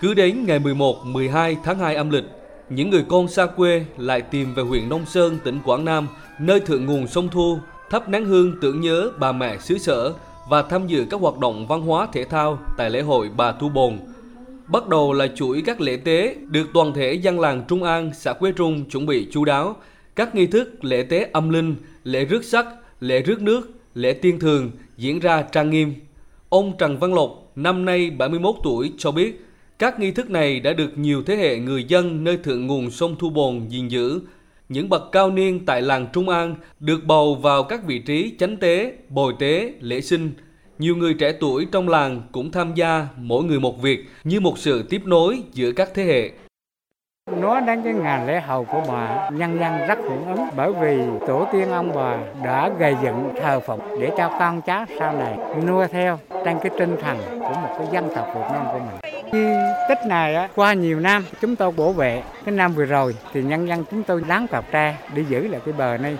Cứ đến ngày 11, 12 tháng 2 âm lịch, những người con xa quê lại tìm về huyện Nông Sơn, tỉnh Quảng Nam, nơi thượng nguồn sông Thu, thắp nén hương tưởng nhớ bà mẹ xứ sở và tham dự các hoạt động văn hóa thể thao tại lễ hội Bà Thu Bồn. Bắt đầu là chuỗi các lễ tế được toàn thể dân làng Trung An, xã Quế Trung chuẩn bị chu đáo. Các nghi thức lễ tế âm linh, lễ rước sắc, lễ rước nước, lễ tiên thường diễn ra trang nghiêm. Ông Trần Văn Lộc, năm nay 71 tuổi, cho biết các nghi thức này đã được nhiều thế hệ người dân nơi thượng nguồn sông Thu Bồn gìn giữ. Những bậc cao niên tại làng Trung An được bầu vào các vị trí chánh tế, bồi tế, lễ sinh. Nhiều người trẻ tuổi trong làng cũng tham gia mỗi người một việc như một sự tiếp nối giữa các thế hệ. Nói đến cái ngàn lễ hầu của bà, nhân dân rất hưởng ứng bởi vì tổ tiên ông bà đã gây dựng thờ phụng để cho con cháu sau này nuôi theo trên cái tinh thần của một cái dân tộc Việt Nam của mình. Khi tích này á, qua nhiều năm chúng tôi bảo vệ, cái năm vừa rồi thì nhân dân chúng tôi láng cọc tre để giữ lại cái bờ này.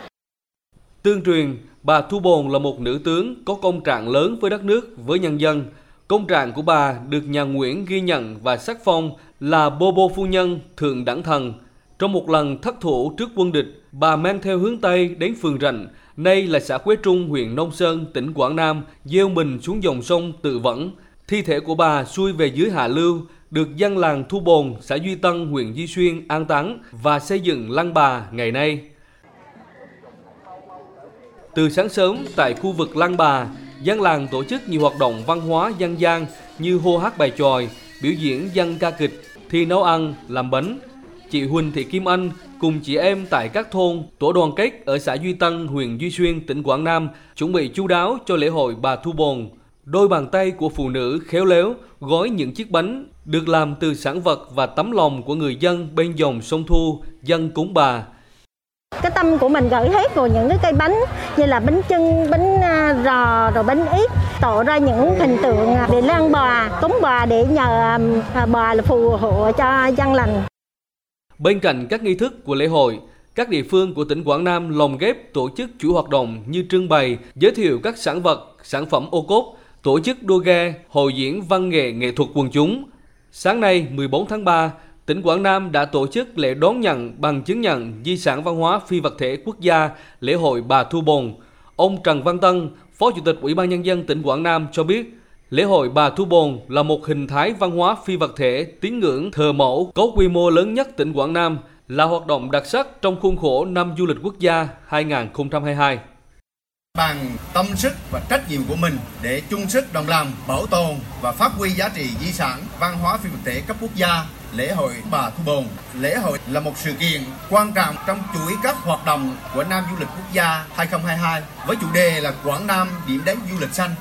Tương truyền, bà Thu Bồn là một nữ tướng có công trạng lớn với đất nước, với nhân dân. Công trạng của bà được nhà Nguyễn ghi nhận và sắc phong là Bô Bô Phu Nhân Thượng Đẳng Thần. Trong một lần thất thủ trước quân địch, bà mang theo hướng Tây đến phường Rành, nay là xã Quế Trung, huyện Nông Sơn, tỉnh Quảng Nam, gieo mình xuống dòng sông tự vẫn. Thi thể của bà xuôi về dưới Hạ Lưu, được dân làng Thu Bồn, xã Duy Tân, huyện Duy Xuyên an táng và xây dựng lăng bà ngày nay. Từ sáng sớm tại khu vực lăng bà, dân làng tổ chức nhiều hoạt động văn hóa dân gian như hô hát bài tròi, biểu diễn dân ca kịch, thi nấu ăn, làm bánh. Chị Huỳnh Thị Kim Anh cùng chị em tại các thôn, tổ đoàn kết ở xã Duy Tân, huyện Duy Xuyên, tỉnh Quảng Nam chuẩn bị chu đáo cho lễ hội Bà Thu Bồn. Đôi bàn tay của phụ nữ khéo léo gói những chiếc bánh được làm từ sản vật và tấm lòng của người dân bên dòng sông Thu, dân cúng bà. Cái tâm của mình gửi hết vào những cái cây bánh như là bánh chưng bánh à, rò, rồi bánh ít, tạo ra những hình tượng à, để lan bò, cúng bò để nhờ à, bà bò là phù hộ cho dân lành. Bên cạnh các nghi thức của lễ hội, các địa phương của tỉnh Quảng Nam lồng ghép tổ chức chuỗi hoạt động như trưng bày, giới thiệu các sản vật, sản phẩm ô cốp, tổ chức đua ghe, hội diễn văn nghệ nghệ thuật quần chúng. Sáng nay 14 tháng 3, tỉnh Quảng Nam đã tổ chức lễ đón nhận bằng chứng nhận di sản văn hóa phi vật thể quốc gia lễ hội Bà Thu Bồn. Ông Trần Văn Tân, Phó Chủ tịch Ủy ban Nhân dân tỉnh Quảng Nam cho biết, lễ hội Bà Thu Bồn là một hình thái văn hóa phi vật thể tín ngưỡng thờ mẫu có quy mô lớn nhất tỉnh Quảng Nam, là hoạt động đặc sắc trong khuôn khổ năm du lịch quốc gia 2022 bằng tâm sức và trách nhiệm của mình để chung sức đồng lòng, bảo tồn và phát huy giá trị di sản văn hóa phi vật thể cấp quốc gia, lễ hội Bà Thu Bồn. Lễ hội là một sự kiện quan trọng trong chuỗi các hoạt động của Năm Du lịch Quốc gia 2022 với chủ đề là Quảng Nam điểm đến du lịch xanh.